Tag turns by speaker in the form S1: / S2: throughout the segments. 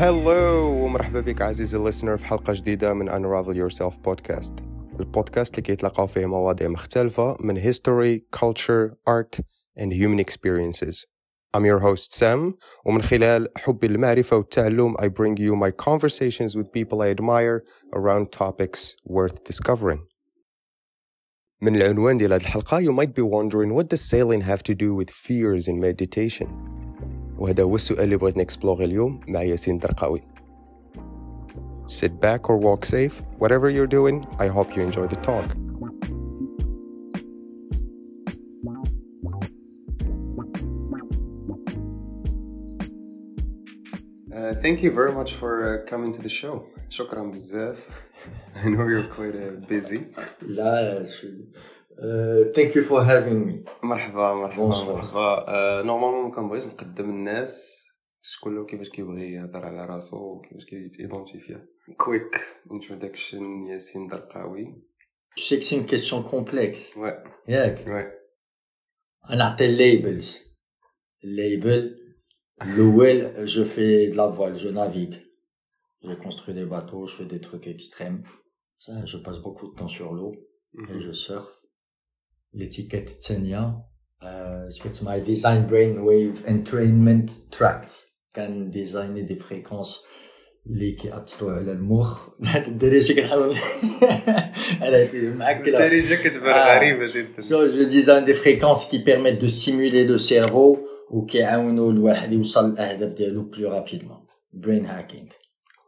S1: هلو ومرحبا بك عزيزي الليسنر في حلقة جديدة من Unravel Yourself podcast البودكاست اللي كيتلقاو فيه مواضيع مختلفة من history, culture, art and human experiences I'm your host Sam ومن خلال حبي للمعرفة والتعلم I bring you my conversations with people I admire around topics worth discovering من العنوان ديال هذه الحلقة you might be wondering what does sailing have to do with fears in meditation وهذا هو السؤال اللي بغيت نكسبلوغي اليوم مع ياسين درقاوي Sit back or walk safe, whatever you're doing, I hope you enjoy the talk. Uh, thank you very much for uh, coming to the show. شكرا بزاف. I know you're quite uh, busy.
S2: لا لا شو uh, thank you for having me
S1: مرحبا مرحبا
S2: Bonsoir.
S1: مرحبا uh, نورمالمون ما كنبغيش نقدم الناس كل كيفاش كيبغي يهضر على راسو وكيفاش كيتيدونتيفيا كويك انتروداكشن ياسين درقاوي
S2: je sais que c'est une question complexe
S1: ouais
S2: ياك
S1: ouais
S2: نعطي الليبلز الليبل الاول je fais de la voile je navigue j'ai construit des bateaux je fais des trucs extrêmes ça je passe beaucoup de temps sur l'eau et je surfe l'étiquette الثانية euh, ce que تسمى design brain wave entrainment tracks كان ديزايني دي فريكونس اللي كيأثروا على المخ هاد الدرجة كنحاول على معكلة
S1: الدارجه كتبان
S2: آه.
S1: غريبه جدا
S2: So, je design des fréquences qui permettent de simuler le cerveau وكيعاونوا الواحد يوصل للاهداف ديالو plus rapidement brain hacking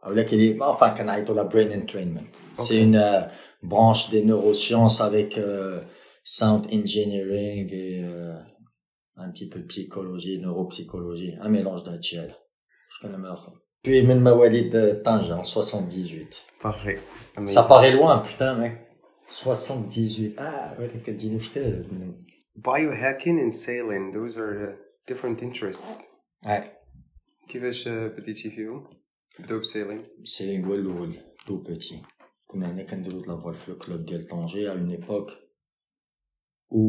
S2: ولكن enfin كنعيطوا la brain entrainment
S1: Ok.
S2: c'est une euh, branche des neurosciences avec euh, sound engineering et euh, un petit peu de psychologie neuropsychologie un mélange d'hادشي هذا شكون ما اخر Je suis من مواليد طنجة en 78
S1: parfait
S2: ça paraît loin putain mec 78 ah ouais كتجيني فكرة
S1: biohacking and sailing those are uh, different interests
S2: ouais
S1: كيفاش uh, بديتي فيهم بداو بسيلين
S2: سيلينغ هو الاول تو بوتي كنا هنا كنديرو د لافوال في الكلوب ديال طنجي à une époque où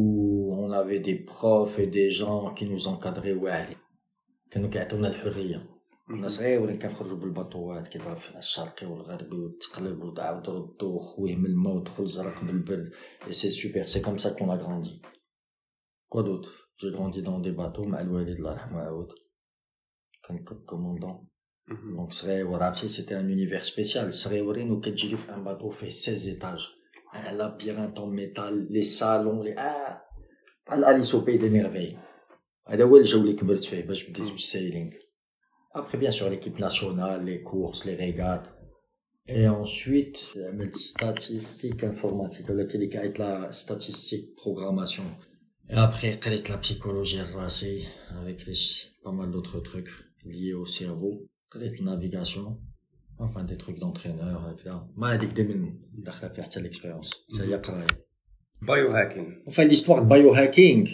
S2: on avait des profs et des gens qui nous encadraient واعرين كانوا كيعطيونا الحريه كنا صغيورين كنخرجوا بالباطوات كيضرب فينا الشرقي والغربي وتقلب وتعاود ردو خويه من الماء ودخل الزرق بالبرد et c'est super c'est comme ça qu'on a grandi quoi d'autre j'ai grandi dans des bateaux مع الوالد الله يرحمه عاود كان كوموندون دونك صغيور عرفتي سيتي ان univers سبيسيال صغيورين وكتجي في ان باتو فيه 16 ايطاج un labyrinthe en métal les salons les ah بحال اليس او بي دي ميرفي هذا هو الجو اللي كبرت فيه باش بديت بالسيلينغ ابري بيان سور ليكيب ناسيونال لي كورس لي ريغات اي انsuite عملت ستاتيستيك انفورماتيك ولا كاين اللي كيعيط لا ستاتيستيك بروغراماسيون Et après, قريت la psychologie راسي avec les pas mal d'autres trucs liés au cerveau. قريت navigation. Enfin, des trucs d'entraîneur, هكذا. ما هذيك دايما داخله فيها حتى l'expérience. Ça هي قراية.
S1: biohacking
S2: Enfin, l'histoire de biohacking,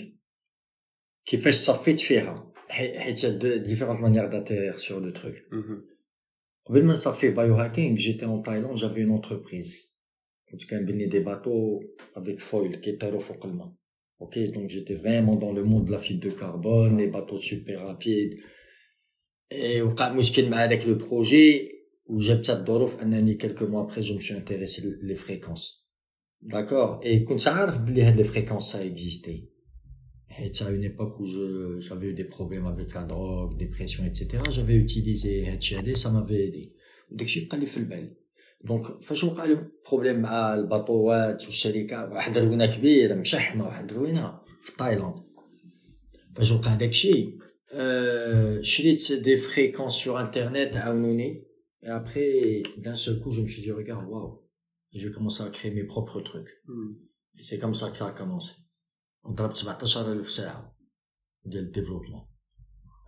S2: كيفاش صفيت فيها. حي- حيت il y a deux différentes manières d'atterrir sur le truc. قبل ما نصفي biohacking, j'étais en Thaïlande, j'avais une entreprise. كنت كنبني des bateaux avec foil كيطيروا فوق الماء. Ok, donc j'étais vraiment dans le monde de la fibre de carbone, les bateaux super rapides. Et وقع مشكل مع هذاك لو بروجي وجابت الظروف انني quelques mois après je me suis intéressé les fréquences. D'accord Et كنت عارف بلي هاد les fréquences ça existait. حيت à une époque où je j'avais eu des problèmes avec la drogue, dépression, etc. J'avais utilisé هادشي هادي ça m'avait aidé. وداكشي بقى لي في البال. دونك فاش وقع لي بروبليم مع الباطوات والشركات واحد الروينه كبيره مشحمه واحد الروينه في تايلاند فاش وقع داكشي euh, شريت دي فريكونس سور انترنت عاونوني et après d'un seul coup je me suis dit regarde waouh et j'ai commencé à créer mes propres trucs et c'est comme ça que ça a commencé ضربت 17000 ساعه ديال الديفلوبمون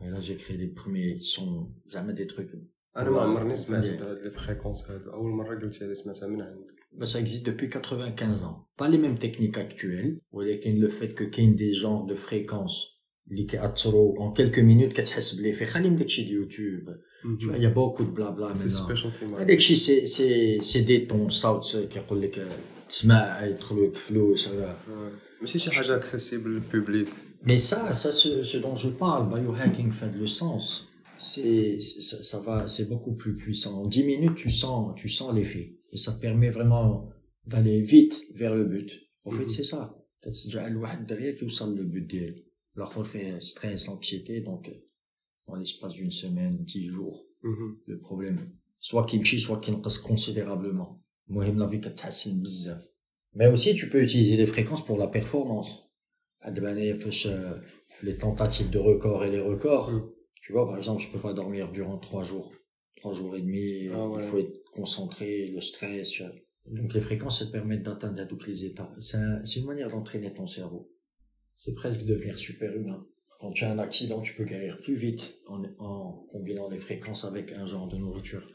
S2: et là j'ai créé les premiers sons زعما des trucs
S1: انا ما عمرني سمعت
S2: Yeah.
S1: بهاد لي فريكونس هادو اول مره قلتي لي سمعتها من عندك
S2: Bah, ça existe depuis 95 ans. Pas les mêmes techniques actuelles. ولكن le fait que كاين des genres de fréquences اللي كيأثروا en quelques minutes كتحس بلي في خلي من داكشي دي يوتيوب Tu vois, il y a beaucoup de blabla
S1: سي
S2: maintenant.
S1: سبيشالتي
S2: هذاك الشيء سي سي سي دي طون صوت كيقول لك تسمع يدخلوا لك فلوس ولا
S1: ماشي شي حاجه اكسيسيبل للبوبليك
S2: Mais ça, ça ce, ce dont je parle, biohacking fait le sens. c'est ça, ça, va c'est beaucoup plus puissant en 10 minutes tu sens tu sens l'effet et ça te permet vraiment d'aller vite vers le but en fait mhm. c'est ça كتشجع الواحد دغيا كيوصل le but ديالو الاخر فيه stress anxiété donc en l'espace d'une semaine, dix jours, mhm. le problème. Soit kimchi, soit qui reste considérablement. Mohim la vie Mais aussi, tu peux utiliser les fréquences pour la performance. Euh, les tentatives de records et les records. Mm. Tu vois, par exemple, je peux pas dormir durant trois jours, trois jours et demi. Ah il faut être concentré, le stress. Donc les fréquences, elles permettent d'atteindre à tous les états. C'est une manière d'entraîner ton cerveau. C'est presque devenir super humain. Quand tu as un accident, tu peux guérir plus vite en, en combinant les fréquences avec un genre de nourriture.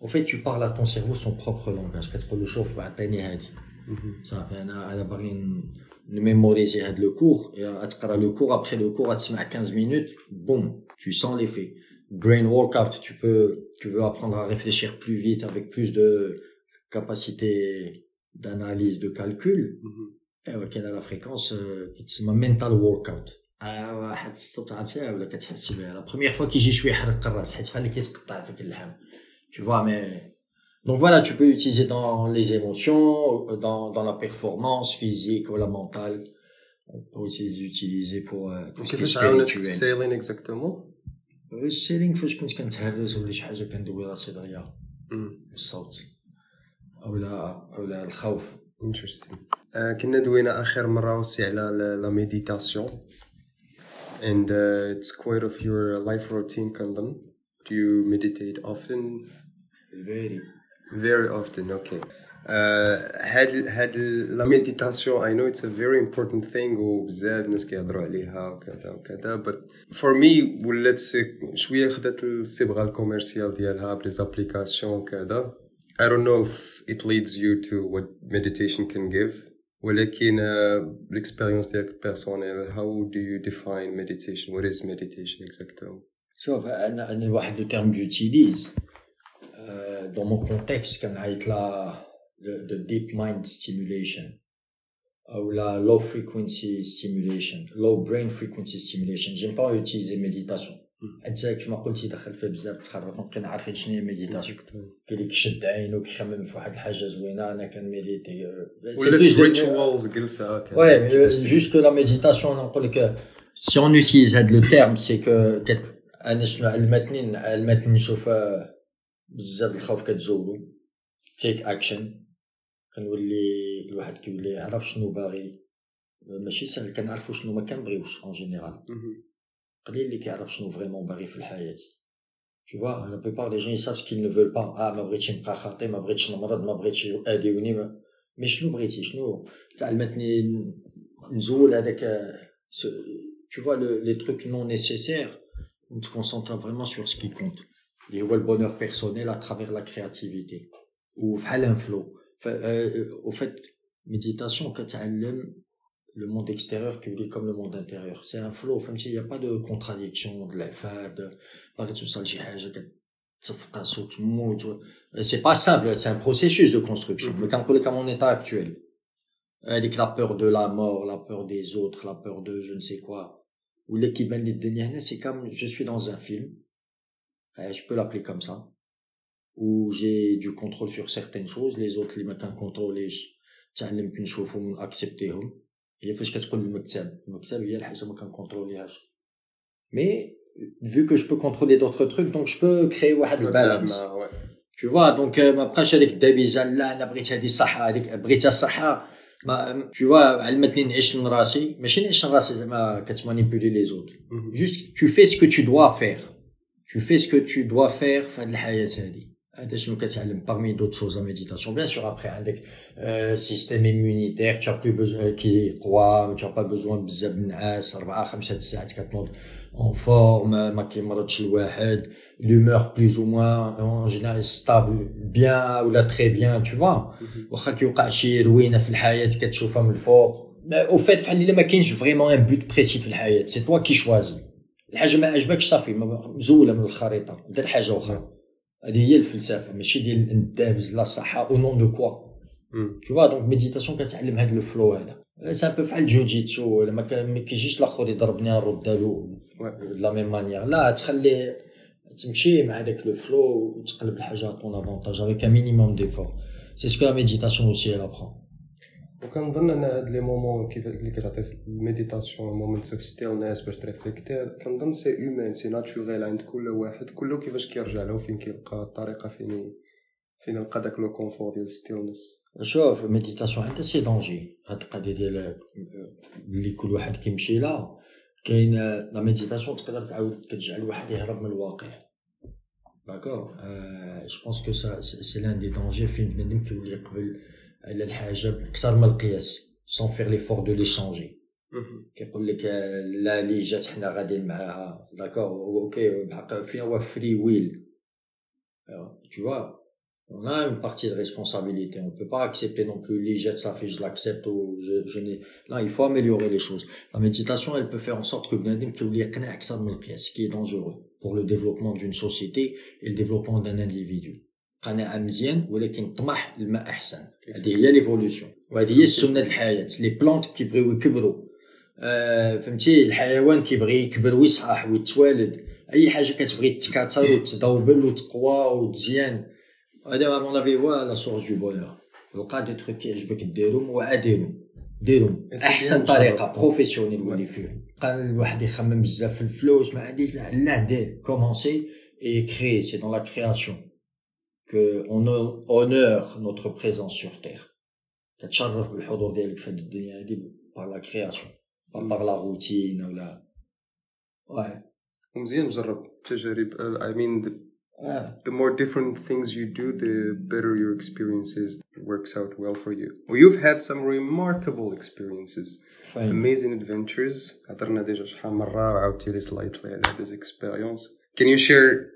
S2: En fait, tu parles à ton cerveau son propre langage. Qu'est-ce le chauffe, Ça fait un, mémoriser le cours. Et le cours. Après le cours à 15 minutes. Boum. Tu sens l'effet. Brain workout. Tu peux tu veux apprendre à réfléchir plus vite avec plus de capacité d'analyse de calcul. Et ok a la fréquence qui s'appelle mental workout واحد الصوت عرفتها ولا كتحس بها la première fois كيجي شوية يحرق الراس حيت بحال كيتقطع فيك اللحم tu vois mais donc voilà, tu peux utiliser dans les émotions, dans, dans la performance physique ou la mentale. On peut aussi les utiliser pour euh, tout ce qui est spirituel.
S1: sailing exactement
S2: السيلينغ فاش كنت كنتهرس ولا شي حاجة كندوي راسي دغيا بالصوت اولا اولا الخوف
S1: uh, كنا دوينا اخر مره وسي على لا ميديتاسيون and uh, it's quite of your life routine كنظن do you meditate often
S2: very
S1: very often okay هاد هاد لا ميديتاسيون I know it's a very important thing وبزاف الناس كيهضروا عليها وكذا وكذا but for me ولات شويه خدات الصبغه الكوميرسيال ديالها بلي زابليكاسيون وكذا I don't know if it leads you to what meditation can give ولكن l'expérience ديالك personnelle how do you define meditation what is meditation exactement
S2: شوف انا انا واحد لو تيرم جوتيليز dans mon contexte كان عيط لا the deep mind stimulation ou la low frequency stimulation low brain frequency stimulation j'aime pas utiliser méditation حتى كما قلتي دخل فيه بزاف تخربط نبقى نعرف شنو هي ميديتاسيون كاين اللي كيشد عينو كيخمم في واحد الحاجة زوينة أنا كنميديتي
S1: ولا ريتوالز جلسة
S2: وي جوست لا ميديتاسيون نقول لك سي اون يوتيليز هاد لو تيرم سي كو أنا شنو علمتني علمتني نشوف بزاف الخوف كتزولو. تيك اكشن كنولي الواحد كيولي يعرف شنو باغي. ماشي سهل كنعرفو شنو ما كنبغيوش اون جينيرال قليل اللي كيعرف شنو فريمون باغي في الحياه tu vois la plupart des gens ils savent ce qu'ils ne veulent pas ah ما بغيتش نبقى خاطي ما بغيتش نمرض ما بغيتش يأذيوني مي شنو بغيتي شنو تعلمتني نزول هذاك tu vois le, les trucs non nécessaires on se concentre vraiment sur ce qui compte اللي هو البونور بيرسونيل à travers la créativité وفحال ان فلو au fait méditation كتعلم le monde extérieur qui est comme le monde intérieur. C'est un flow, comme s'il n'y a pas de contradiction, de l'effet, de, tout ça, j'ai euh, c'est pas simple, c'est un processus de construction. Mais quand on mon état actuel, euh, avec la peur de la mort, la peur des autres, la peur de je ne sais quoi, ou l'équipe c'est comme je suis dans un film, euh, je peux l'appeler comme ça, où j'ai du contrôle sur certaines choses, les autres, les mettent en contrôle, et je, tiens, une chose, accepter hein. هي فاش كتقول المكتب المكتب هي الحاجه ما كنكونتروليهاش مي vu que je peux contrôler d'autres trucs donc je peux créer واحد البالانس tu vois donc ما بقاش هذيك الدبيزه لا انا بغيت هذه الصحه هذيك بغيتها الصحه ما tu vois علمتني نعيش من راسي ماشي نعيش من راسي زعما كتمانيبولي لي زوت juste tu fais ce que tu dois faire tu fais ce que tu dois faire في هذه الحياه هذه هذا شنو كتعلم parmi d'autres choses en méditation bien sûr après عندك euh, système immunitaire tu as plus besoin كيقوى tu as pas besoin بزاف نعاس 4 5 ساعات كتنوض en forme ما كيمرضش الواحد l'humeur plus ou moins en général stable bien ou là très bien tu vois واخا كيوقع شي روينه في الحياه كتشوفها من الفوق au fait فحال الا ما كاينش فريمون ان بوت بريسي في الحياه سي توا كي شوازي الحاجه ما عجبكش صافي مزوله من الخريطه دير حاجه اخرى هذه هي الفلسفه ماشي ديال ندابز لا صحه أو نون دو كوا تو فوا دونك ميديتاسيون كتعلم هذا الفلو هذا سي ان بو فحال الجوجيتسو ما كيجيش الآخر يضربني نرد له لا ميم مانيير لا تخليه تمشي مع داك لو فلو وتقلب الحاجة طون افونتاج افيك مينيموم ديفور سي سكو لا ميديتاسيون اوسي apprend.
S1: وكنظن أن هاد لي مومون كيف اللي كتعطي الميديتاسيون مومنتس اوف ستيلنس باش تريفليكتي كنظن سي هيومان سي ناتشوريل عند كل واحد كله كيفاش كيرجع له فين كيلقى الطريقة فين فين يلقى داك لو كونفور ديال ستيلنس
S2: شوف الميديتاسيون عندها سي دونجي هاد القضية ديال اللي كل واحد كيمشي لها. كاين لا ميديتاسيون تقدر تعاود كتجعل الواحد يهرب من الواقع. داكور جو بونس كو سا سي لأن دي دونجي فين بنادم كيولي يقبل على الحاجه باكثر من القياس سون فير ليفور دو لي شونجي كيقول لك لا لي جات حنا غاديين معاها داكور اوكي بحق فين هو فري ويل tu vois on a une partie de responsabilité. On ne peut pas accepter non plus les jets, ça fait je l'accepte ou je, je n'ai. Là, il faut améliorer les choses. La méditation, elle peut faire en sorte que Bnadim ce qui est dangereux pour le développement d'une société et le développement d'un individu. قناعة مزيان ولكن طمح الماء أحسن. هذه هي ليفولوسيون وهذه هي السنة الحياة. لي بلانت كيبغيو يكبروا آه فهمتي؟ الحيوان كيبغي يكبر ويصحح ويتوالد. أي حاجة كتبغي تكاثر وتدوبل وتقوى وتزيان. هذا مون افي هو لا سورس دو بونور لقى دي تروك كيعجبك ديرهم وعاديرهم ديرهم. أحسن طريقة بروفيسيونيل ولي فيه بقى الواحد يخمم بزاف في الفلوس ما عنديش لا دير. كومونسي اي كري سي دون لا كرياسيون que on honore notre présence sur terre كتشرف بالحضور ديالك في هذه الدنيا هذه par la création pas par la routine ولا
S1: ouais ومزيان تجرب تجارب I mean the, the more different things you do the better your experiences works out well for you well you've had some remarkable experiences Fine. amazing adventures هضرنا ديجا شحال مرة وعاودتي لي slightly على هذه experience can you share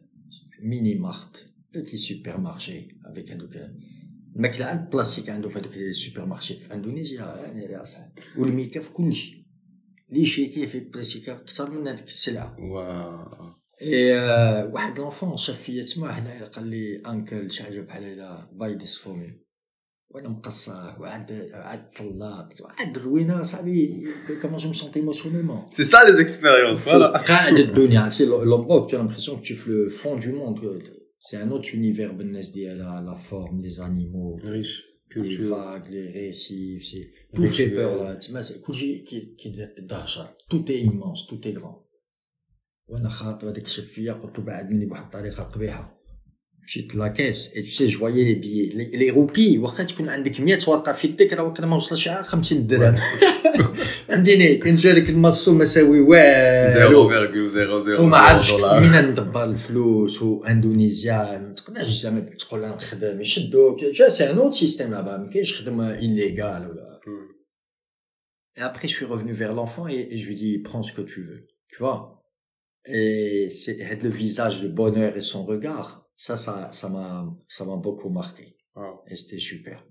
S2: ميني مارت بيتي سوبر مارشي افيك هذوك الماكله البلاستيك عنده في هذوك السوبر مارشي في اندونيسيا يعني راسها والميكا في كلشي اللي شريتيه في بلاستيك أكثر من هذيك السلعه واو اي واحد لونفون شاف فيا تما هنايا قال لي انكل شي حاجة بحال هكا باي ديس فور وانا مقصر وعاد عاد طلقت وعاد روينه صاحبي كومون جو مسونتي ايموسيونيلمون
S1: سي سا لي زيكسبيريونس فوالا
S2: قاعد الدنيا عرفتي لومبوك تو لامبرسيون كو في لو فون دو موند سي ان اوت يونيفير بالناس ديالها لا فورم لي زانيمو
S1: ريش
S2: لي فاغ لي ريسيف سي تو في بور لا تما كلشي كي دهشر تو اي ايمونس تو اي غران وانا خاطر هذاك شاف فيا قلت بعد مني بواحد الطريقه قبيحه مشيت لاكيس اي تو سي جو فوايي لي بيي لي روبي واخا تكون عندك 100 ورقه في يدك راه كان ما وصلش 50 درهم فهمتيني كنت هذاك المصو ما ساوي والو 0.00 وما عرفتش من ندبر الفلوس واندونيسيا ما تقدرش زعما تقول انا نخدم يشدوك تو سي ان اوت سيستيم لابا ما كاينش خدمه انليغال ولا Et après, je suis revenu vers l'enfant et, et je lui dis, prends ce que tu veux. Tu vois? Et c'est le visage de bonheur et son regard ça, ça, ça m'a, ça m'a beaucoup marqué. Wow. Et c'était super.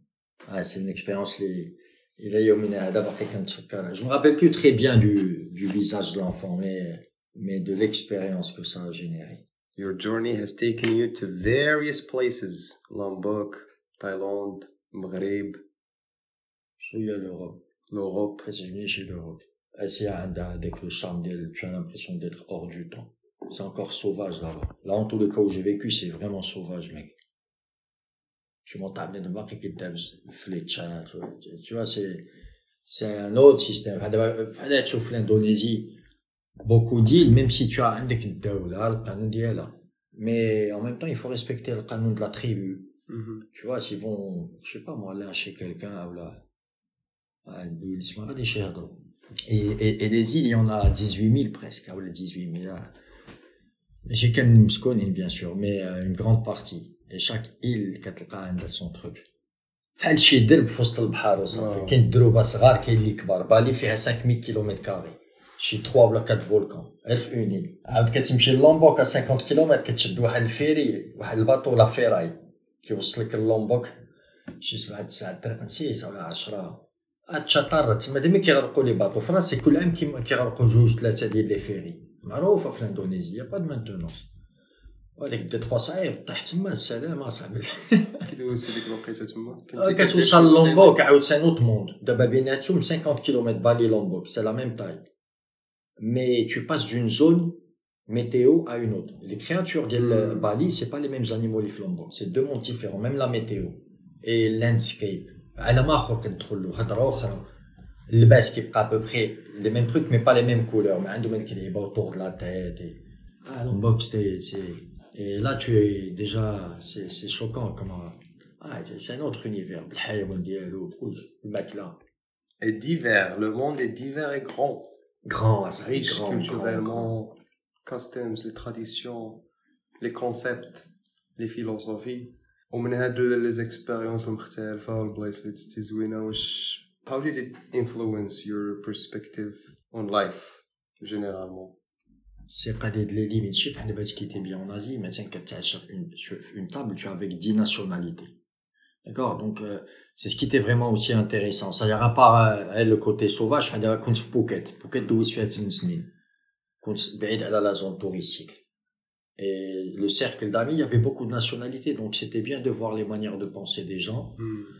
S2: Ah, c'est une expérience, les, je me rappelle plus très bien du, du visage de l'enfant, mais, mais de l'expérience que ça a généré.
S1: Your journey has taken you to various places. Lombok, Thaïlande, Maghreb.
S2: Je suis à l'Europe.
S1: L'Europe.
S2: C'est venu chez l'Europe. Avec le charme, tu as l'impression d'être hors du temps. C'est encore sauvage là-bas. Là, en tous les cas où j'ai vécu, c'est vraiment sauvage, mec. Je m'en tape de voir qui flécha, tu vois, c'est, c'est un autre système. Fallait tu l'Indonésie, beaucoup d'îles, même si tu as un des là, le canon là. Mais en même temps, il faut respecter le canon de la tribu. Mm-hmm. Tu vois, s'ils vont, je sais pas moi, chez quelqu'un, ou là, et, et, et les îles, il y en a 18 000 presque, ou les 18 000 j'ai quand même bien sûr, mais euh, une grande partie. Et chaque île, a son truc. بحال شي درب في وسط البحر وصافي. كاين دروبه صغار كاين اللي كبار. بالي فيها 5000 كيلومتر كاري شي 3 ولا 4 فولكان غير في اونيل عاود كتمشي للومبوك 50 كيلومتر كتشد واحد الفيري واحد الباطو لا فيراي. كيوصلك للومبوك شي واحد الساعة الطريق نسيت ولا 10 اتشطر تما ديما كيغرقوا لي باطو. فراسي كل عام كيغرقوا جوج ثلاثة ديال لي فيري. معروفه في الاندونيسيا با دو مانتونونس وهذيك دي تخوا صعيب طيح تما السلامه صاحبي
S1: كيدوز هذيك الوقيته تما
S2: كتوصل لومبوك عاوتاني اوت موند دابا بيناتهم 50 كيلومتر بالي لومبوك سي لا ميم تاي مي tu passes d'une zone météo à une autre. Les créatures de Bali, c'est pas les mêmes animaux les Lombok. C'est deux mondes différents, même la météo et landscape. عالم اخر كندخل له هضره اخرى اللباس كيبقى ابوبخي لي ميم تروك مي با لي ميم كولور ما عندهم هذيك اللعيبه اوتور دو لا تيت اه لومبوك سي سي Et là, tu es déjà, c'est choquant comment. Ah, c'est un autre univers. Le matelas.
S1: Et divers. Le monde est divers et grand.
S2: Grand, ça
S1: riche grand. Culturellement, customs, les traditions, les concepts, les philosophies. ومن هاد les expériences المختلفة والبلايص اللي دزتي زوينة واش How did it influence your perspective on life, généralement?
S2: C'est pas des limites. Je sais pas qui était bien en Asie, mais c'est quand tu sur une, table, tu es avec 10 nationalités. D'accord? Donc, euh, c'est ce qui était vraiment aussi intéressant. C'est-à-dire, à part le côté sauvage, on compte Phuket. Phuket, d'où je suis Compte à la zone touristique. Et le cercle d'amis, il y avait beaucoup de nationalités. Donc, c'était bien de voir les manières de penser des gens. Mm.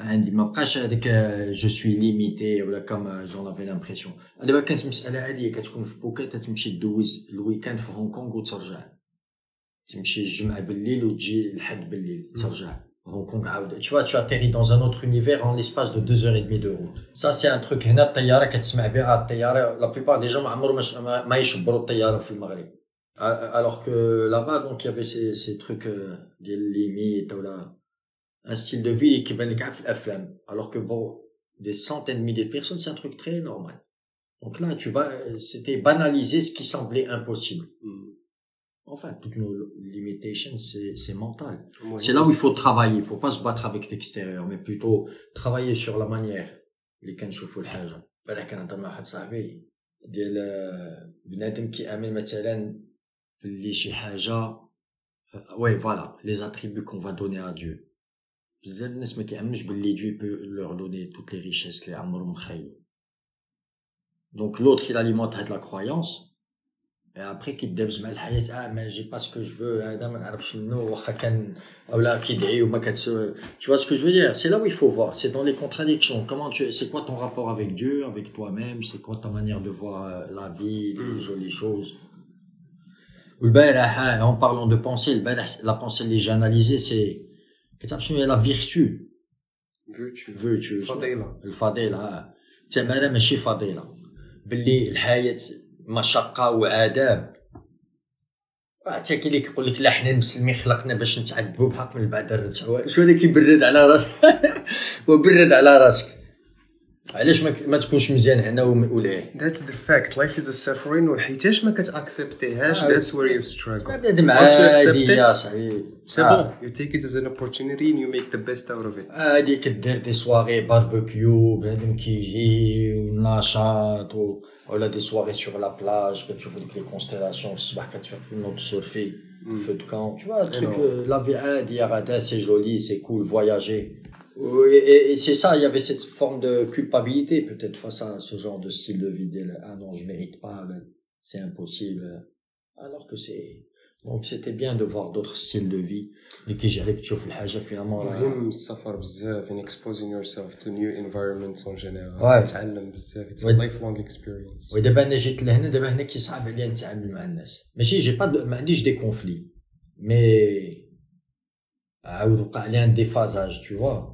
S2: عندي ما بقاش هذاك جو سوي ليميتي ولا كما جون افي لامبريسيون دابا كانت مساله عاديه كتكون في بوكيت تمشي دوز الويكاند في هونغ كونغ وترجع تمشي الجمعة بالليل وتجي الحد بالليل ترجع هونغ كونغ عاود tu vois tu atterris dans un autre univers en l'espace de 2 heures et demie de route ça c'est un truc هنا الطيارة كتسمع بها الطيارة la plupart des gens ما عمرهم ما يشبروا الطيارة في المغرب alors que là-bas donc il y avait ces ces trucs ديال ليميت ولا un style de vie qui كيبان لك في الافلام alors que bon des centaines de milliers de personnes c'est un truc très normal donc là tu vas c'était banaliser ce qui semblait impossible mm. Enfin, toutes nos limitations, c'est mental. c'est là où il faut travailler. Il faut pas se battre avec l'extérieur, mais plutôt travailler sur la manière. اللي كنشوفوا الحاجة. بالك كنهضر مع واحد صاحبي ديال بنادم كيامن مثلا اللي شي حاجة وي فوالا لي زاتريبيو كون فا دوني ا ديو بزاف الناس ما كيامنوش باللي ديو بو لور دوني توت لي ريشيس اللي عمرهم خايلو دونك لوتر il alimente هاد لا كرويونس ابخي كيدابز مع الحياه اه ما جي با سكو جو فو هذا ما نعرف شنو واخا كان اولا كيدعي وما كتسو tu vois ce que je veux dire c'est là où il faut voir c'est dans les contradictions comment tu c'est quoi ton rapport avec Dieu avec toi-même c'est quoi ta manière de voir la vie les jolies choses والبارح en parlant de pensée البارح la pensée اللي j'ai analysé c'est كتعرف شنو هي vertu.
S1: Virtue
S2: virtue
S1: الفضيله
S2: الفضيله التماره ماشي فضيله باللي الحياة مشقه وعذاب حتى كاين اللي كيقول لك لا حنا المسلمين خلقنا باش نتعذبوا بحق من بعد الرجع شو هذا كيبرد على راسك وبرد على راسك علاش ما تكونش مزيان هنا وليه
S1: That's the fact life is a suffering وحيتاش ما كتاكسبتيهاش that's where you struggle
S2: بنادم عادي يا صاحبي
S1: سي بون you take it as an opportunity and you make the best out of it
S2: عادي كدير دي سواغي باربيكيو بنادم كيجي ونشاط و ولا دي سواري سور لا بلاج كتشوف ديك لي كونستيلاسيون في الصباح كتفيق نوض تسورفي فو دو كون tu vois truc la vie عادية غادا c'est joli c'est cool voyager et, et c'est ça il y avait cette forme de culpabilité peut-être face à ce genre de style de vie ah non je mérite pas c'est impossible alors que c'est donc c'était bien de voir d'autres styles de vie et que j'allais تشوف الحاجه finalement
S1: مهم السفر بزاف and exposing yourself to new environments en general تتعلم بزاف it's a lifelong experience
S2: ودابا انا جيت لهنا دابا هنا كيصعب عليا نتعامل مع الناس ماشي جي با ما عنديش دي كونفلي مي عاود وقع لي ان ديفازاج tu vois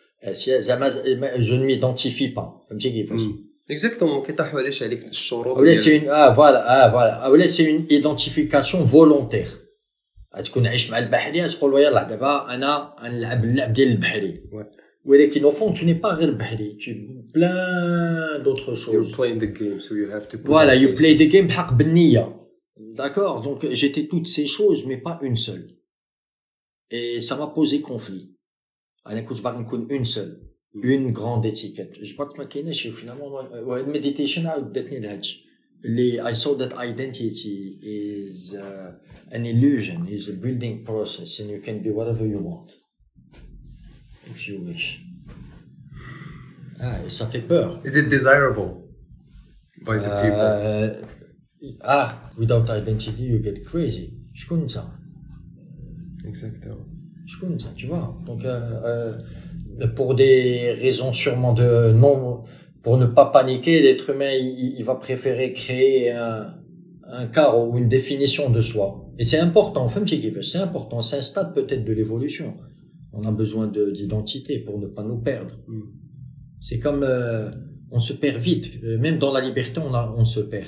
S2: اشياء زعما جو ne m'identifie pas فهمتي كيفاش
S1: اكزاكتومون كيطيحوا علاش عليك الشروط
S2: ولا سي اون اه فوالا اه فوالا ولا سي اون ايدونتيفيكاسيون فولونتير غتكون عايش مع البحري تقول يلاه دابا انا غنلعب اللعب ديال البحري ولكن au fond tu n'es pas غير بحري tu plein d'autres choses
S1: you're playing the game so you have to
S2: voilà you play the game بحق بالنية d'accord donc j'étais toutes ces choses mais pas une seule et ça m'a posé conflit انا كنت باغي نكون une seule une grande étiquette je pense ما كايناش finalement وهاد المديتيشن عاود داتني لهادشي اللي I saw that identity is uh, an illusion is a building process and you can be whatever you want if you wish ah ça fait peur
S1: is it desirable by the people
S2: uh, ah without identity you get crazy شكون انت
S1: exactement
S2: Je connais tu vois. Donc, euh, euh, pour des raisons sûrement de non, pour ne pas paniquer, l'être humain, il, il, va préférer créer un, un cadre ou une définition de soi. Et c'est important, femme c'est important, c'est un stade peut-être de l'évolution. On a besoin d'identité pour ne pas nous perdre.
S1: Mm.
S2: C'est comme euh, on se perd vite, euh, même dans la liberté, on, a, on se perd.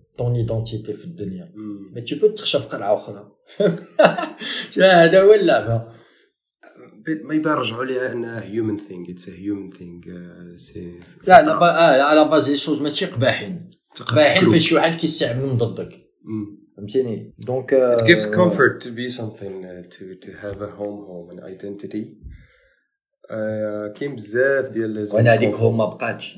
S2: طون ايدونتيتي في الدنيا مي تو بو تخشى في قلعه أخرى هذا هو اللعبة.
S1: ما يبان رجعوا ليها انها هيومن ثينغ اتس هيومن ثينغ سي
S2: لا لا آه على باز لي شوز ماشي قباحين. قباحين فاش شي واحد كيستعملهم ضدك. فهمتيني؟ دونك
S1: it gives comfort to be something uh, to to have a home home an identity. uh, كاين بزاف ديال
S2: وأنا هذيك هوم ما بقاتش.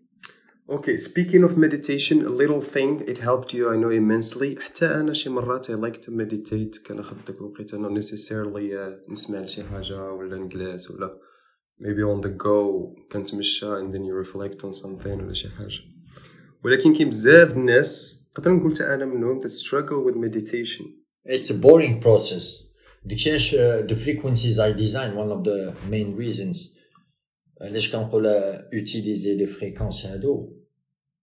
S1: Okay, speaking of meditation, a little thing it helped you I know immensely. حتى أنا شي مرات I like to meditate كناخد داك الوقت أنا necessarily uh, نسمع لشي حاجة ولا نجلس ولا maybe on the go كنتمشى and then you reflect on something ولا شي حاجة ولكن كاين بزاف الناس نقدر نقول حتى أنا منهم that struggle with meditation.
S2: It's a boring process. داكشي علاش the frequencies I design one of the main reasons علاش كنقول utiliser les fréquences هادو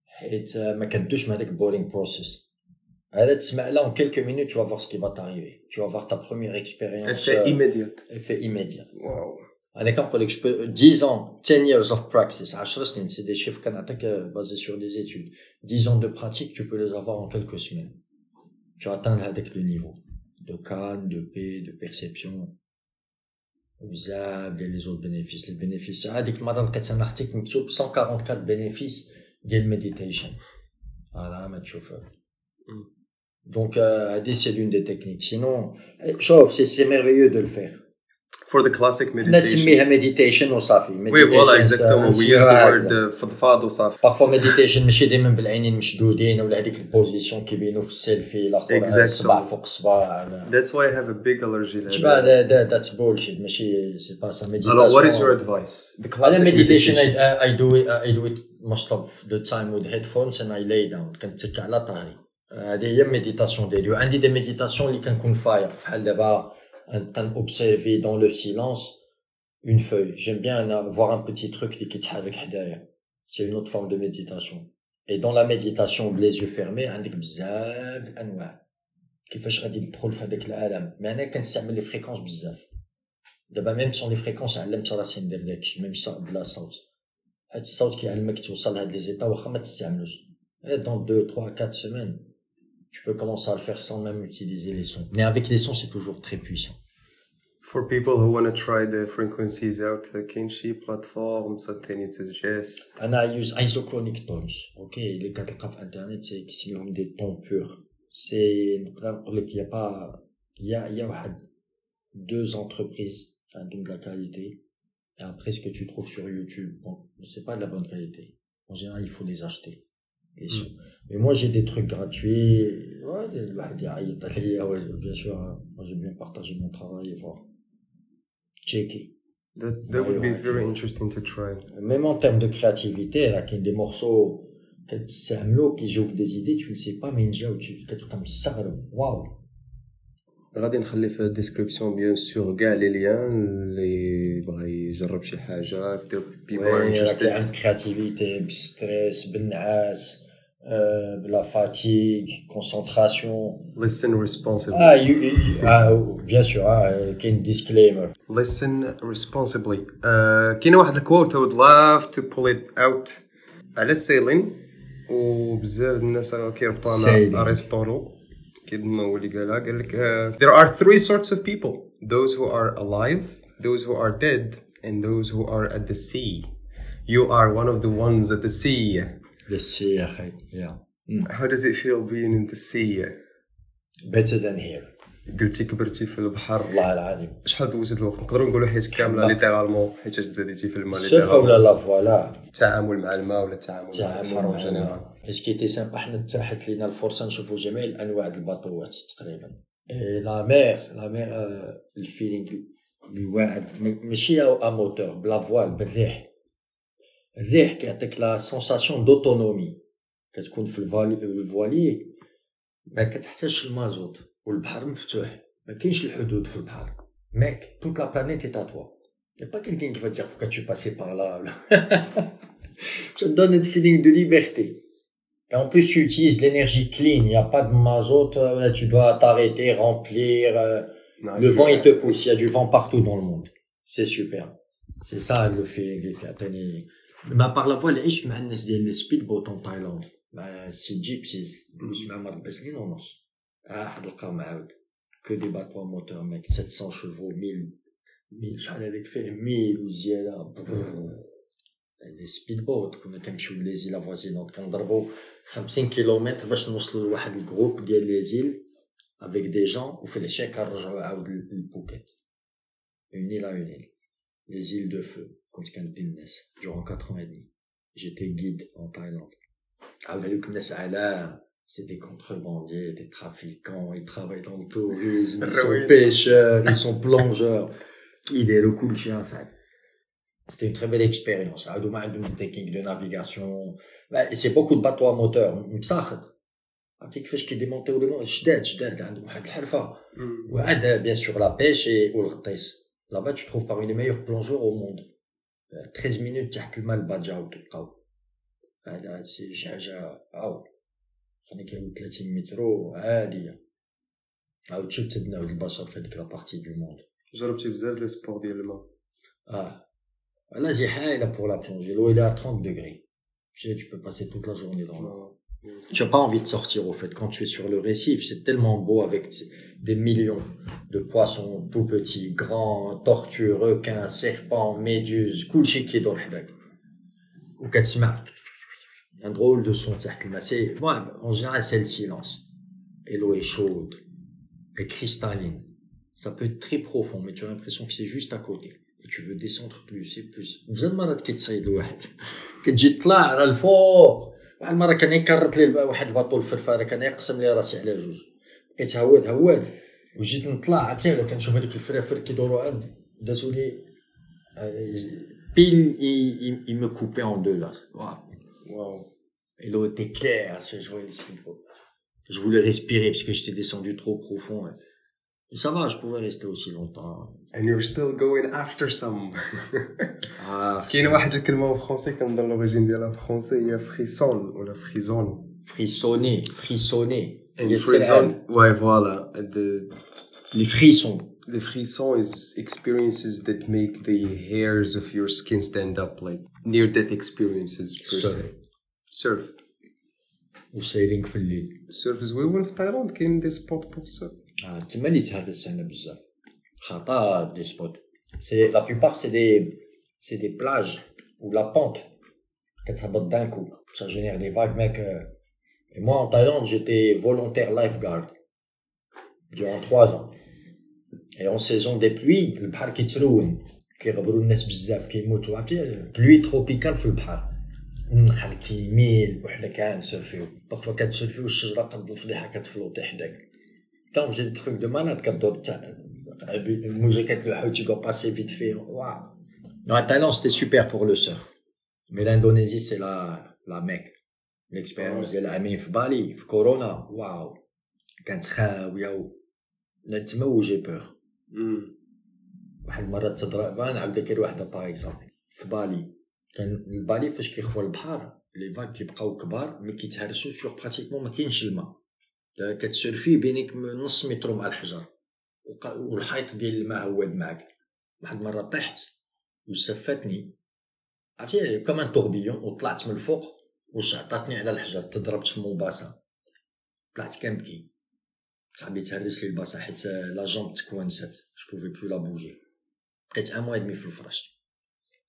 S2: حيت ما كدوش مع داك بورينغ بروسيس هذا تسمع لا en quelques minutes tu vas voir ce qui va t'arriver tu vas voir ta première expérience
S1: effet immédiat
S2: effet immédiat
S1: واو
S2: انا كنقول لك جو 10 ans 10 years of practice 10 سنين سي دي شيف كنعطيك basé sur des études 10 ans de pratique tu peux les avoir en quelques semaines tu atteins هذاك le niveau de calme de paix de perception بزاف ديال لي زوت بينيفيس البينيفيس هذيك المره لقيت انا اختي مكتوب 144 بينيفيس ديال الميديتيشن فوالا ما تشوفها دونك هادي سي لون دي تكنيك سينون شوف سي سي ميرفيو دو الفير
S1: فور ذا كلاسيك مديتيشن
S2: نسميها مديتيشن وصافي.
S1: وي فوالا اكزاكتومون وي يوز ذا وورد فضفاض وصافي.
S2: باغفوا مديتيشن ماشي ديما بالعينين مشدودين ولا هذيك البوزيسيون كيبينوا في السيلفي الآخر الصباع فوق
S1: الصباع ذاتس واي هاف ا بيج الرجي
S2: تبع ذاتس بولشيت ماشي سي با سا ميديتاسيون
S1: ألو وات از يور ادفايس
S2: ذا كلاسيك مديتيشن اي دو اي دو ات most of the time with headphones and I lay down. كنتك على طاري هذه هي ميديتاسيون ديالي. وعندي دي ميديتاسيون اللي كنكون فاير. بحال دابا observer dans le silence une feuille. J'aime bien voir un petit truc qui s'arrête derrière. C'est une autre forme de méditation. Et dans la méditation, les yeux fermés, عندك بزاف انواع كيفاش غادي تدخل في هذاك العالم mais انا كنستعمل لي فريكونس بزاف دابا ميم سون لي فريكونس علمت راسي ندير داكشي ميم بلا صوت حيت الصوت كيعلمك توصل لهاد لي زيتا واخا ما تستعملوش dans 2 3 4 semaines tu peux commencer à le faire sans même utiliser les sons. Mais avec les sons, c'est toujours très puissant.
S1: For people who want to try the frequencies out, can she platform something you suggest?
S2: And I use isochronic tones. Ok, les cartographes internet, c'est qui ont des tons purs. C'est, il y a pas, il y a, il y a deux entreprises, donc de la qualité. Et après, ce que tu trouves sur YouTube, bon, c'est pas de la bonne qualité. En général, il faut les acheter. les sons mais moi j'ai des trucs gratuits ouais الواحد يعيط عليا ouais bien sûr hein. moi j'aime bien partager mon travail et voir checker
S1: That, that would be very interesting to try.
S2: Même en termes de créativité, là, qu'il y a des morceaux, c'est un lot qui joue des idées, tu ne sais pas, mais déjà, tu fais comme ça, waouh.
S1: غادي نخلي في الديسكريبسيون بيان سور كاع لي ليان اللي يبغى يجرب شي
S2: حاجة
S1: بيبل
S2: عندك كرياتيفيتي بالستريس بالنعاس بلا فاتيغ كونسنتراسيون
S1: ليسن ريسبونسبلي
S2: آه يو بيان سور آه كاين ديسكليمر
S1: ليسن ريسبونسبلي كاين واحد الكوت اود لاف تو بول ات اوت على السيلين وبزاف الناس
S2: كيربطوها
S1: مع ارسطو كيما هو اللي قالها قال لك ذير ار ثري سورتس اوف بيبل those who are alive those who are dead and those who are at the sea. You are one of the ones at the sea.
S2: للسي يا أخي يا
S1: how does it feel being in the sea?
S2: Better than here.
S1: قلتي كبرتي في البحر.
S2: والله العظيم.
S1: شحال دوزت الوقت؟ نقدروا نقولوا حيت كاملة ليترالمون حيت تزاديتي في الماء
S2: السفه ولا لا فوالا
S1: التعامل مع الماء ولا التعامل مع البحر جينيرال
S2: اش كي تي سامبا حنا تاحت لينا الفرصة نشوفوا جميع الأنواع الباطوات تقريبا. لا مير لا مير الفيلينغ اللي واعد م- ماشي ا موتور بلا فوال بالريح الريح كيعطيك لا سونساسيون دوتونومي كتكون في الفالي الفوالي ما كتحتاجش المازوت والبحر مفتوح ما كاينش الحدود في البحر ميك توت لا بلانيت اي تاتوا يا با quelqu'un qui va dire pourquoi tu es passé par là ça te donne un feeling de liberté et en plus tu utilises l'énergie clean il n'y a pas de mazout euh, là tu dois t'arrêter remplir euh, le vent il te pousse il y a du vent partout dans le monde c'est super c'est ça le feeling اللي كيعطيني ما par la voile عيش مع الناس ديال السبيد بوت en Thaïlande مع سي جيبسيز دوز معاهم اربع سنين ونص عاد تلقاهم معاود que des bateaux à moteur mec 700 chevaux 1000 1000 شحال هذيك فيه 1000 وزياده دي سبيد بوت كنا كنمشيو لي زيل افوازينونت كنضربو 50 كيلومتر باش نوصلوا لواحد الجروب ديال لي زيل افيك دي جون وفي العشاء كنرجعوا عاود للبوكيت اون إيل à une île les îles de feu كنت كندي الناس durant 4 ans et demi j'étais guide en Thaïlande عاود هذوك الناس علام c'est des contrebandiers, des trafiquants, ils travaillent dans le tourisme, ils sont
S1: Oui.
S2: pêcheurs, ils sont plongeurs. Il est le cool chien, ça. C'était une très belle expérience. عندهم عندهم des techniques de navigation. Bah, c'est beaucoup de bateaux à moteur. مساخط. عرفتي كيفاش كيديمونتيو لي شداد شداد عندهم واحد الحرفة. وعاد bien sûr la pêche et والغطيس. Là-bas, tu trouves parmi les meilleurs plongeurs au monde. 13 minutes تحت الماء الباجاو كيبقاو. هذا سي شي حاجة عاود. خلينا كيعود 30 متر عادية. عاود شفت تدناو البشر في هذيك لابارتي دو موند.
S1: جربتي بزاف لي سبور ديال الماء
S2: Ah. Là, j'ai high là pour la plongée. L'eau, elle est à 30 degrés. Tu sais, tu peux passer toute la journée dans l'eau. Tu n'as pas envie de sortir, au fait, quand tu es sur le récif. C'est tellement beau avec des millions de poissons tout petits, grands, tortues, requins, serpents, méduses, kulchi qui est dans le Ou Un drôle de son, c'est Moi, en général, c'est le silence. Et l'eau est chaude. Et cristalline. Ça peut être très profond, mais tu as l'impression que c'est juste à côté. Et tu veux descendre plus et plus. Vous êtes malade de. Que là, le. المره كان يكرت لي واحد الباطو الفرفاره كان يقسم لي راسي على جوج بقيت هواد هواد وجيت نطلع عرفتي ولا كنشوف هذوك الفرافر كيدوروا عند دازوا لي pile il, il, il me coupait en deux là Waouh.
S1: واو
S2: et l'eau était claire je voyais le speedboat je voulais respirer parce que j'étais descendu trop profond hein. Ça va, je pouvais rester aussi longtemps.
S1: And you're still going after some. ah, كاين واحد الكلمة français comme dans l'origine ديالها français هي frisson ولا frison.
S2: Frissonner, frissonner.
S1: And frisson, ouais voilà. The,
S2: les frissons.
S1: The frisson is experiences that make the hairs of your skin stand up, like near death experiences per Surf. se. Surf.
S2: وسايلينغ في الليل.
S1: السيرف زويون في تايلاند كاين دي سبوت بور سيرف.
S2: Ah, تما اللي تهرس هنا بزاف خاطا دي سبوت سي لا بلوبار سي دي سي دي بلاج ou la pente كتهبط d'un coup ça génère des vagues mec et moi en Thaïlande j'étais volontaire lifeguard durant trois ans et en saison des pluies البحر كيتلون كيغبروا الناس بزاف كيموتوا عرفتي بلوي تروبيكال في البحر النخل كيميل وحنا كنسرفيو بارفوا كتسرفيو الشجره قد الفضيحه كتفلوطي حداك Quand j'ai des trucs de malade, comme une musique le tu dois passer vite fait. Waouh. Non, Thaïlande, c'était super pour le surf. Mais l'Indonésie, c'est la, la Mecque. L'expérience de la في Bali, في Corona, waouh. كانت خاوية نتما où j'ai peur. واحد المرة تضرب انا نعاود لك واحدة باغ اكزومبل في بالي كان البالي فاش كيخوى البحر لي فاك كيبقاو كبار مي كيتهرسو سور براتيكمون ما كاينش الماء كتسيرفي بينك نص متر مع الحجر. والحيط ديال الماء هواد معاك واحد المرة طحت وسفتني. عرفتي كمان توربيون وطلعت من الفوق وشعطاتني على الحجر. تضربت في موباسا طلعت كنبكي. صاحبي تهرس لي الباصة حيت لا جامب تكوانست جو بوفي بلو لا بوجي بقيت ان موا دمي في الفراش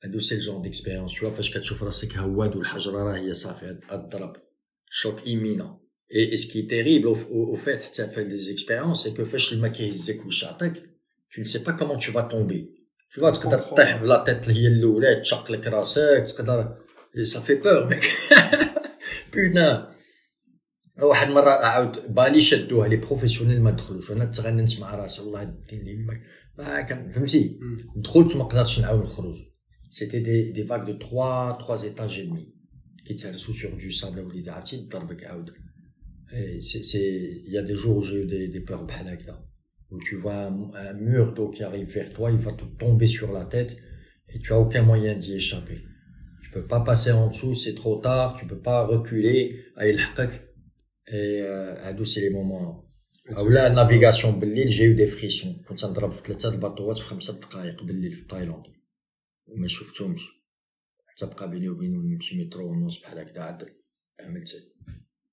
S2: هادو سي الجون ديكسبيريونس شوف فاش كتشوف راسك هواد والحجرة راه هي صافي الضرب. شوك ايمينا Et, et, ce qui est terrible au, au, au fait, ça fait des expériences, c'est que fais le maquillage tu ne sais pas comment tu vas tomber. Tu vois, تقدر تطيح la tête هي الاولى تشق لك راسك تقدر ça fait peur mec putain واحد المره عاود بالي شدوها لي بروفيسيونيل ما دخلوش انا تغننت مع راسي الله يدين لي ما كان فهمتي دخلت وما قدرتش نعاود نخرج سيتي دي دي فاك دو 3 3 ايتاج اي دمي كيتهرسوا سور دو سابل وليدي عرفتي ضربك عاود c'est, il y a des jours où j'ai eu des, des peurs là, où tu vois un, un mur d'eau qui arrive vers toi, il va te tomber sur la tête et tu as aucun moyen d'y échapper. Tu peux pas passer en dessous, c'est trop tard, tu peux pas reculer, et euh, c'est les moments. ou la navigation بالليل j'ai eu des frissons كنت نضرب في ثلاثه الباطوات في خمسه دقائق بالليل في تايلاند وما شفتهمش تبقى بيني وبين نمشي مترو ونص بحال هكذا عملت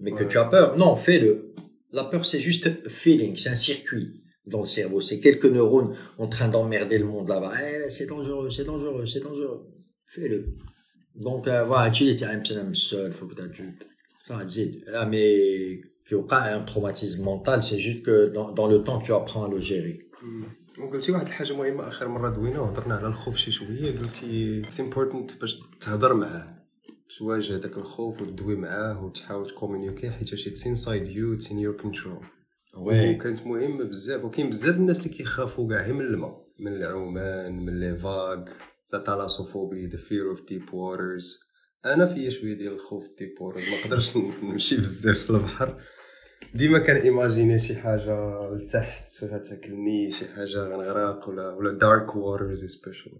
S2: mais que tu as peur. Non, fais-le. La peur, c'est juste feeling, c'est un circuit dans le cerveau. C'est quelques neurones en train d'emmerder le monde là-bas. Eh, c'est dangereux, c'est dangereux, c'est dangereux. Fais-le. Donc, euh, voilà, tu es un petit seul, faut que tu ça dit. Ah, mais, puis un traumatisme mental, c'est juste que dans, dans le temps, tu apprends à le gérer.
S1: وقلتي واحد الحاجه مهمه اخر مره دوينا وهضرنا على الخوف شي شويه قلتي اتس امبورتنت باش تهضر معاه تواجه داك الخوف وتدوي معاه وتحاول تكومونيكي حيت اتس انسايد يو اتس ان يور كنترول وكانت مهمه بزاف وكاين بزاف الناس اللي كيخافوا كاع من الماء من العومان من لي فاغ لا تالاسوفوبي ذا فير اوف ديب واترز أنا فيا شوية ديال الخوف ديب واترز ما نقدرش نمشي بزاف في البحر ديما كان ايماجيني شي حاجة لتحت غتاكلني شي حاجة غنغرق ولا ولا دارك واترز سبيشال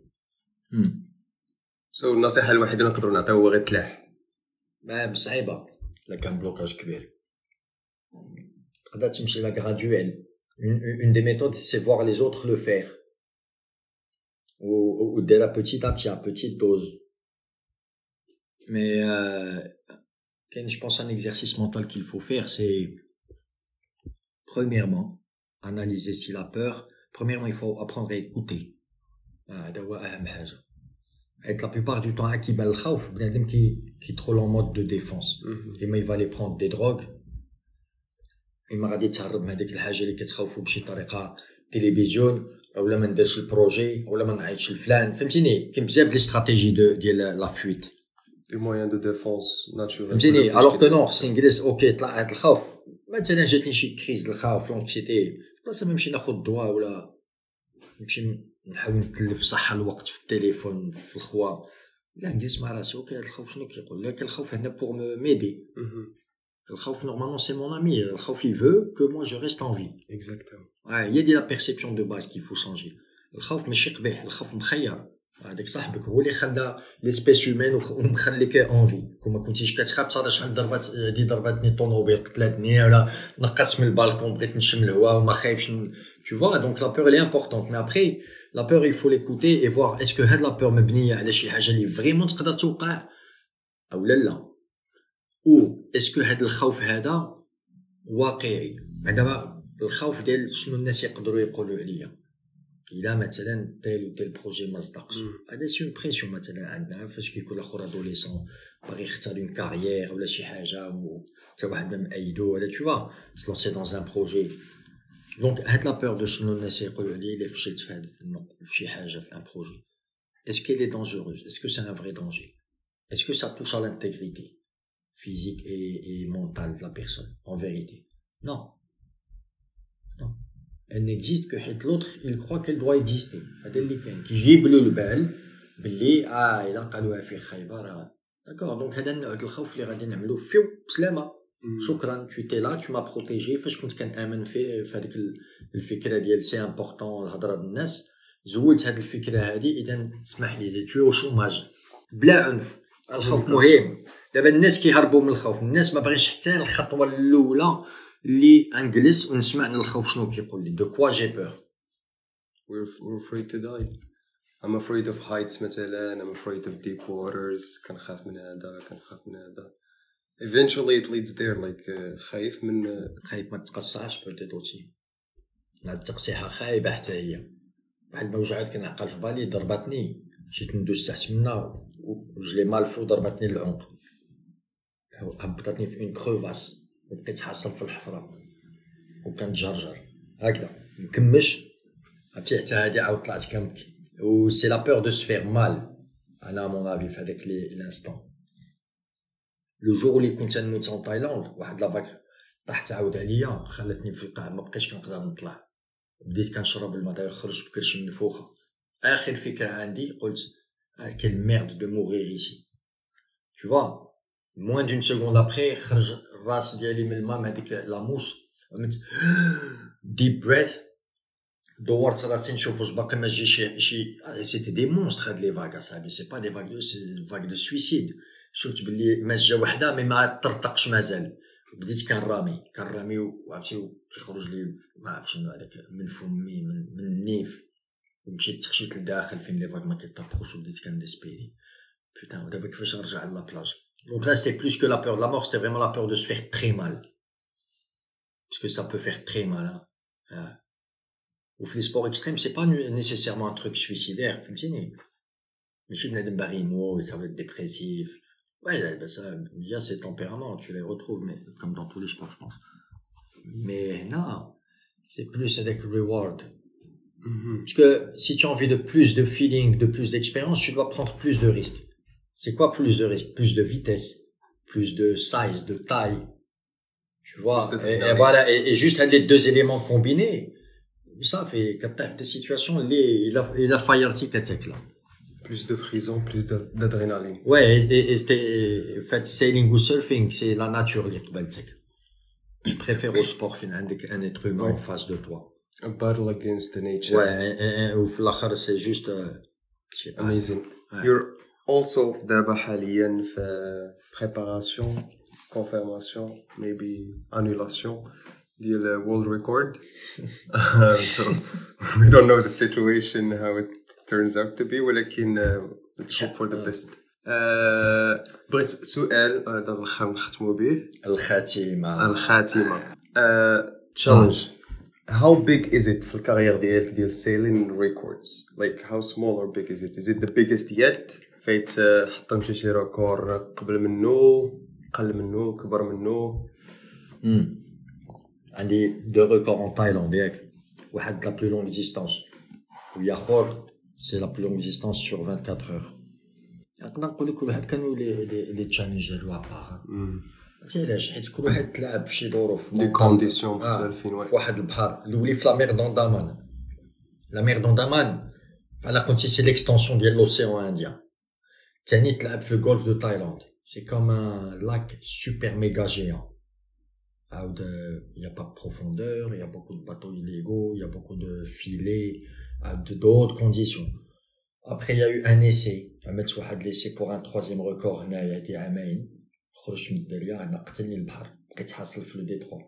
S1: سو النصيحه الوحيده اللي نقدروا نعطيو هو غير تلاح
S2: صعيبه الا كان بلوكاج كبير تقدر تمشي لا غرادويل une des méthodes c'est voir les autres le faire ou, ou dès petit à petit à petite dose mais euh, je pense un exercice mental qu'il faut faire c'est premièrement analyser si la peur premièrement il faut apprendre à écouter هذا هو اهم حاجه être la plupart du temps qui bal khawf bnadem qui qui trop en mode de défense et mais il va aller prendre des drogues et ما غادي تهرب من هذيك الحاجه اللي كتخوفو بشي طريقه تلفزيون ولا ما نديرش البروجي ولا ما نعيطش لفلان فهمتيني كاين بزاف لي استراتيجي دو ديال لا فويت
S1: دي موان دو ديفونس ناتشورال
S2: فهمتيني الوغ كو نو خصني نجلس اوكي طلع هاد الخوف مثلا جاتني شي كريز الخوف لونكسيتي بلاصه ما نمشي ناخذ دواء ولا نمشي نحاول نتلف صح الوقت في التليفون في الخوا لا نجلس مع راسي اوكي هاد الخوف شنو كيقول لك الخوف هنا بور ميدي الخوف نورمالمون سي مون امي الخوف يفو كو موا جو ريست ان في
S1: اكزاكتومون
S2: هي دي لا بيرسيبسيون دو باز كي فو شانجي الخوف ماشي قبيح الخوف مخير هذاك صاحبك هو اللي خلى ليسبيس هيومان ومخليك اونفي كون ما كنتيش كتخاف ترى شحال ضربات دي ضرباتني طونوبيل قتلتني ولا نقصت من البالكون بغيت نشم الهواء وما خايفش تو فوا دونك لا بور لي امبورطونت مي ابري لا بور il faut l'écouter et voir est-ce que هاد لا بور مبنيه على شي حاجة اللي فريمون تقدر توقع أو لا لا أو اسكو هاد الخوف هذا واقعي دابا الخوف ديال شنو الناس يقدروا يقولوا عليا الا مثلا تيل و تيل بروجي ما صدقش هذا سي اون بريسيون مثلا عندنا فاش كيكون الاخر ادوليسون باغي يختار اون كارير ولا شي حاجه و حتى واحد ما مأيدو ولا تو فوا سلونسي دون ان بروجي دونك هاد لا بور دو شنو الناس يقولوا عليه الا فشلت في هاد في شي حاجه في ان بروجي اسكو لي دونجوروز اسكو سي ان فري دونجي اسكو سا توش على لانتيغريتي physique et, et mentale de la personne, en vérité. Non. Non. Elle n'existe que chez l'autre, il croit qu'elle doit exister. هذا اللي كان كيجيب له البال باللي آه إلا قالوها في خايبه راه داكور دونك هذا النوع الخوف اللي غادي نعملو. فيو بسلامة. شكرا. تو تي لا تو ما بروتيجي فاش كنت كنامن في في هذيك الفكرة ديال سي امبورطون الهضرة بالناس زولت هذه الفكرة هذه إذا اسمح لي تو شوماج بلا عنف. الخوف مهم. دابا الناس كيهربوا من الخوف. الناس ما باغيش حتى الخطوة الأولى اللي انجلس ونسمع عن الخوف شنو كيقول لي. دو كوا جي بور
S1: we're afraid to die. I'm afraid of heights مثلا. I'm afraid of deep waters. كنخاف من هذا كنخاف من هذا. Eventually it leads there. Like uh, خايف من
S2: خايف ما تقصعش بوتيت اوتي التقصيحة خايبة حتى هي. واحد الموجعات كنعقل في بالي ضربتني. مشيت ندوز تحت منا ورجلي مالفو ضربتني العنق هبطتني في اون كروفاس وبقيت حاصل في الحفرة. وكنتجرجر هكذا. نكمش عرفتي حتى هادي عاود طلعت كنبكي. و سي لا بور دو سفير مال أنا مون افي في هذاك لانستون لو جور اللي كنت نموت ان تايلاند واحد لافاك طاحت عاود عليا خلتني في القاع ما بقيتش كنقدر نطلع. بديت كنشرب الماء يخرج بكرش من الفوخة. آخر فكرة عندي قلت كل ميرد دو موغير ايسي tu vois moins d'une seconde après خرج الراس ديالي من الماء مع ديك لاموس عملت ديب بريث دورت راسي نشوف واش باقي ما جي شي شي سيتي دي مونستر هاد لي فاغ اصاحبي سي با دي فاغ دو سي فاغ دو سويسيد شفت باللي ما جا وحده مي ما طرطقش مازال بديت كنرامي كنرامي وعرفتي كيخرج لي ما عرفتش شنو هذاك من فمي من, من النيف ومشيت تخشيت لداخل فين لي فاغ ما كيطرطقوش وبديت كنديسبيري بوتان ودابا كيفاش نرجع لابلاج Donc là, c'est plus que la peur de la mort, c'est vraiment la peur de se faire très mal. Parce que ça peut faire très mal. Hein. Ou les sports extrêmes, c'est pas nécessairement un truc suicidaire. فهمتيني ماشي بنادم باغي يموت ça va être dépressif ouais ben ça il y a ces tempéraments tu les retrouves mais comme dans tous les sports je pense mais non c'est plus avec reward parce que si tu as envie de plus de feeling de plus d'expérience tu dois prendre plus de risques c'est quoi plus de risques Plus de vitesse, plus de size, de taille? Tu vois et, et, voilà, et, et juste les deux éléments combinés, ça fait des situations, les, la, la fire tick là.
S1: Plus de frisson, plus d'adrénaline.
S2: Ouais, et, et, fait, sailing ou surfing, c'est la nature Je préfère au sport, avec un être humain ouais. en face de toi.
S1: A battle against the nature.
S2: Ouais, et, et c'est juste, euh, je sais pas.
S1: Amazing. Ouais. You're also دابا حاليا في préparation confirmation maybe annulation ديال world record so we don't know the situation how it turns out to be ولكن uh, let's hope for the best uh, بغيت سؤال هذا الاخر نختموا به
S2: الخاتمه
S1: الخاتمه challenge how big is it في الكارير ديالك ديال sailing records like how small or big is it is it the biggest yet فايت حطمتي شي ريكور قبل منه قل منه كبر منه
S2: عندي دو ريكور اون تايلاند ياك واحد la plus longue distance وياخر c'est la plus longue distance sur 24 heures نقدر نقول لك كل واحد كانوا لي لي تشالنج ديالو ابار عرفتي علاش حيت كل واحد تلعب في شي ظروف
S1: دي كونديسيون مختلفين
S2: في واحد البحر الاولي في لا مير دوندامان لا مير دوندامان بحال قلتي سي ليكستونسيون ديال لوسيون انديان الثاني تلعب في الجولف دو تايلاند سي كوم ان لاك سوبر ميغا جيان عاود il y a pas de profondeur il y a beaucoup de bateaux illégaux il y a beaucoup de filets d'autres conditions après il y a eu un essai عملت واحد ليسي pour un troisième record هنايا دي عامين خرجت من الدريا انا قتلني البحر بقيت حاصل في لو ديتروا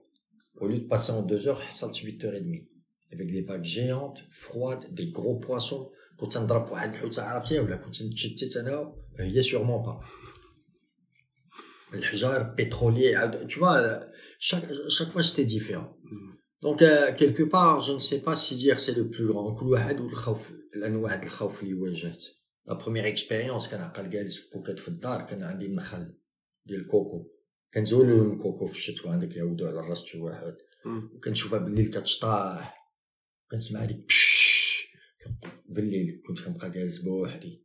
S2: au lieu de passer en 2 heures حصلت 8h30 avec des vagues géantes froides des gros poissons كنت نضرب واحد الحوته عرفتيها ولا كنت نتشتت انا هي سيغمون با الحجار بترولي عاود tu vois chaque chaque fois c'était différent donc euh, quelque part je ne sais pas si dire c'est le plus grand كل واحد والخوف الانواع الخوف اللي واجهت لا بروميير اكسبيريونس كان عقل جالس في بوكيت في الدار كان عندي النخل ديال الكوكو كنزولو الكوكو في الشتوى عندك يعودو على الراس شي واحد وكنشوفها بالليل كتشطاح كنسمع ديك بش بالليل كنت كنبقى جالس بوحدي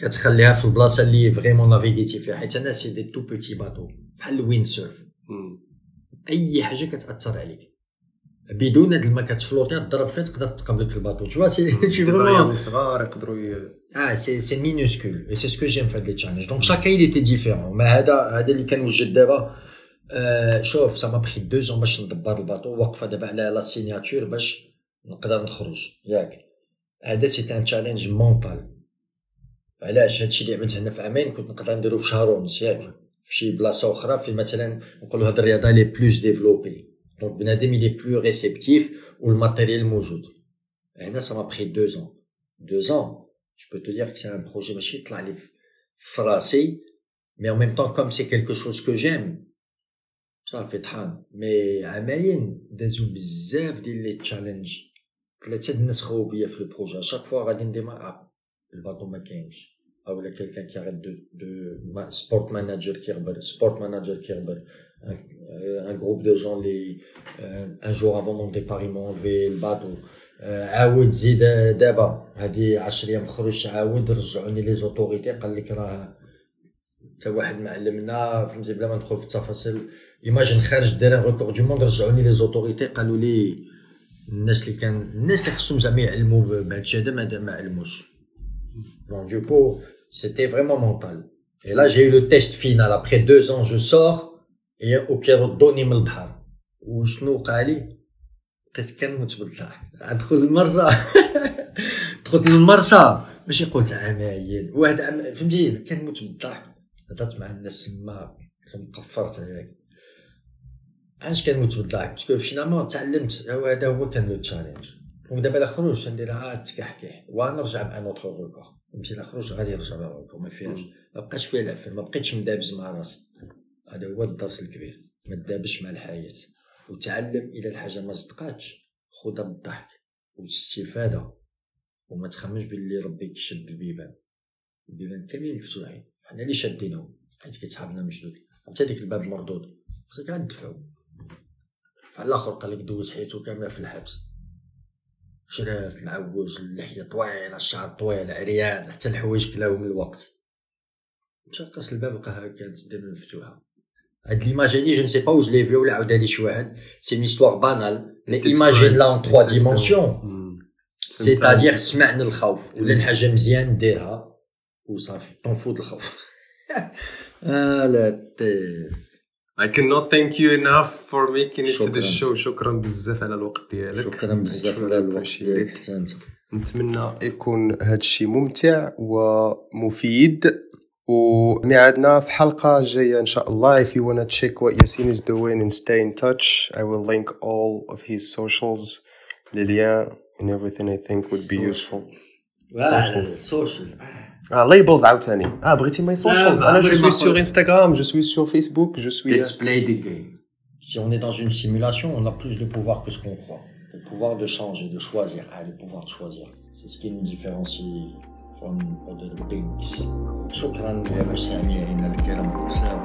S2: كتخليها في البلاصة اللي فريمون نافيغيتي فيها. حيت أنا سي دي تو بوتي باتو بحال الوين سيرف أي حاجة كتأثر عليك. بدون هاد الماء كتفلوتي تضرب فيها تقدر تقابلك في الباطو. Vois c'est
S1: tu vraiment صغار يقدروا
S2: آه سي سي مينوسكول اي سي سكو جيم في هاد لي تشالنج دونك شاكا il était différent. ما هذا هذا اللي كنوجد دابا آه شوف سا ما بخي دو زون باش ندبر الباطو. واقفه دابا على لا سيناتور باش نقدر نخرج. ياك. هذا سي ان تشالنج مونطال علاش هادشي اللي عملت هنا في عامين كنت نقدر نديرو في شهر ونص ياك في شي بلاصه اخرى في مثلا نقولوا هاد الرياضه لي بلوس ديفلوبي دونك بنادم لي بلو ريسبتيف والماتيريال موجود هنا سا ما بخي دو زون دو زون je peux te dire que c'est un projet ماشي طلع لي في راسي مي en même temps comme c'est quelque chose que j'aime صافي طحان مي عامين دازو بزاف ديال لي تشالنج ثلاثه الناس خاو بيا في البروجي شاك فوا غادي الباطو ما كاينش أو لا كيلكان كيغير دو دو سبورت ماناجر كيغبر سبورت ماناجر كيغبر ان جروب دو جون لي ان جور افون مون ديبار يمون في الباطو عاود زيد دابا هادي 10 أيام خرجت عاود رجعوني لي زوتوريتي قال لك راه حتى واحد ما علمنا فهمتي بلا ما ندخل في التفاصيل ايماجين خارج دار ريكورد دو موند رجعوني لي زوتوريتي قالوا لي الناس اللي كان الناس اللي خصهم زعما يعلموا بهادشي هذا ما علموش دونك دوكو C'était vraiment mental. Et là, j'ai eu le test final. Après deux ans, je sors et au كيردوني من البحر وشنو وقع لي بقيت كنموت بالضحك دخل المرسى دخلت للمرسى ماشي قلت عمايل واحد عم... فهمتي كنموت بالضحك هضرت مع الناس تما مقفرت هياك علاش كنموت بالضحك باسكو فينالمون تعلمت هذا هو كان لو تشالنج ودابا الخروج ندير عاد تكحكح ونرجع مع نوتر ريكورد نمشي نخرج غادي نرجع للركوب ما فيهاش ما بقاش فيها العفن ما بقيتش مدابز مع راسي هذا هو الدرس الكبير ما تدابش مع الحياة وتعلم إلى الحاجة ما صدقاتش خذها بالضحك والاستفادة وما تخممش باللي ربي كيشد البيبان البيبان كاملين مفتوحين حنا اللي شادينهم حيت كيتحابنا مشدود حتى ديك الباب مردود خصك عاد تدفعو فعلى الآخر قال لك دوز حياتو كامله في الحبس شراف معوج اللحيه طويلة الشعر طويل عريان حتى الحوايج كلاهم الوقت. مشى قاس الباب لقاها كانت دائما مفتوحة. هاد ليماج هادي جو نسي با واش لي في ولا عاودها لي شي واحد. سي اون استوار بانال مي ايماجين لا اون تخوا ديمونسيون سيتادير سمعنا الخوف ولا الحاجة مزيان ديرها وصافي طنفوت الخوف آه لا
S1: I cannot thank you enough for making it to the show شكرا بزاف على الوقت ديالك
S2: شكرا بزاف على الوقت ديالك حتى انت
S1: نتمنى يكون هذا الشيء ممتع ومفيد وميعادنا في حلقة جاية إن شاء الله if you wanna check what Yassine is doing and stay in touch I will link all of his socials les liens and everything I think would be useful.
S2: Voilà, socials.
S1: Ah, labels عاوتاني. Ah, بغيتي my socials.
S2: Ah,
S1: انا
S2: bah,
S1: je
S2: oui,
S1: suis
S2: ma-
S1: sur Instagram, je suis sur Facebook, je suis
S2: Let's play the game. Si on est dans une simulation, on a plus de pouvoir que ce qu'on croit. Le pouvoir de changer, de choisir. Ah, le pouvoir de choisir. C'est ce qui nous différencie from other things. شكرا يا مستمعينا الكرام. سلام.